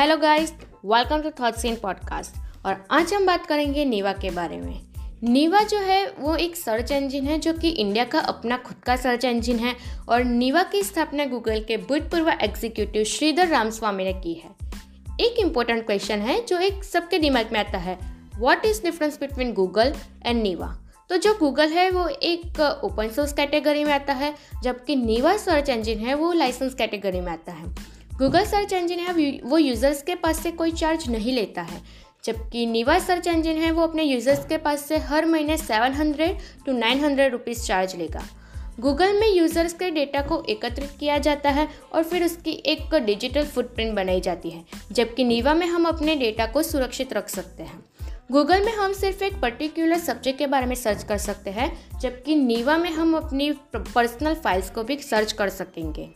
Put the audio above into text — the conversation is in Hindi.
Hello guys welcome to thoughts in podcast और आज हम बात करेंगे नीवा के बारे में। नीवा जो है, वो एक सर्च इंजन है जो कि इंडिया का अपना खुद का सर्च इंजन है और नीवा की स्थापना गूगल के भूतपूर्व एग्जीक्यूटिव श्रीधर रामस्वामी ने की है। एक इम्पोर्टेंट क्वेश्चन है जो एक सबके दिमाग में आता है what is difference between Google and Neeva तो जो गूगल है, वो एक ओपन सोर्स कैटेगरी में आता है, जबकि नीवा सर्च इंजन है, वो लाइसेंस कैटेगरी में आता है। गूगल सर्च इंजन है वो यूज़र्स के पास से कोई चार्ज नहीं लेता है। जबकि नीवा सर्च इंजन है, वो अपने यूज़र्स के पास से हर महीने 700 टू 900 हंड्रेड रुपीज़ चार्ज लेगा। गूगल में यूज़र्स के डेटा को एकत्रित किया जाता है और फिर उसकी एक डिजिटल फुटप्रिंट बनाई जाती है, जबकि नीवा में हम अपने डेटा को सुरक्षित रख सकते हैं। गूगल में हम सिर्फ़ एक पर्टिकुलर सब्जेक्ट के बारे में सर्च कर सकते हैं, जबकि नीवा में हम अपनी पर्सनल फाइल्स को भी सर्च कर सकेंगे।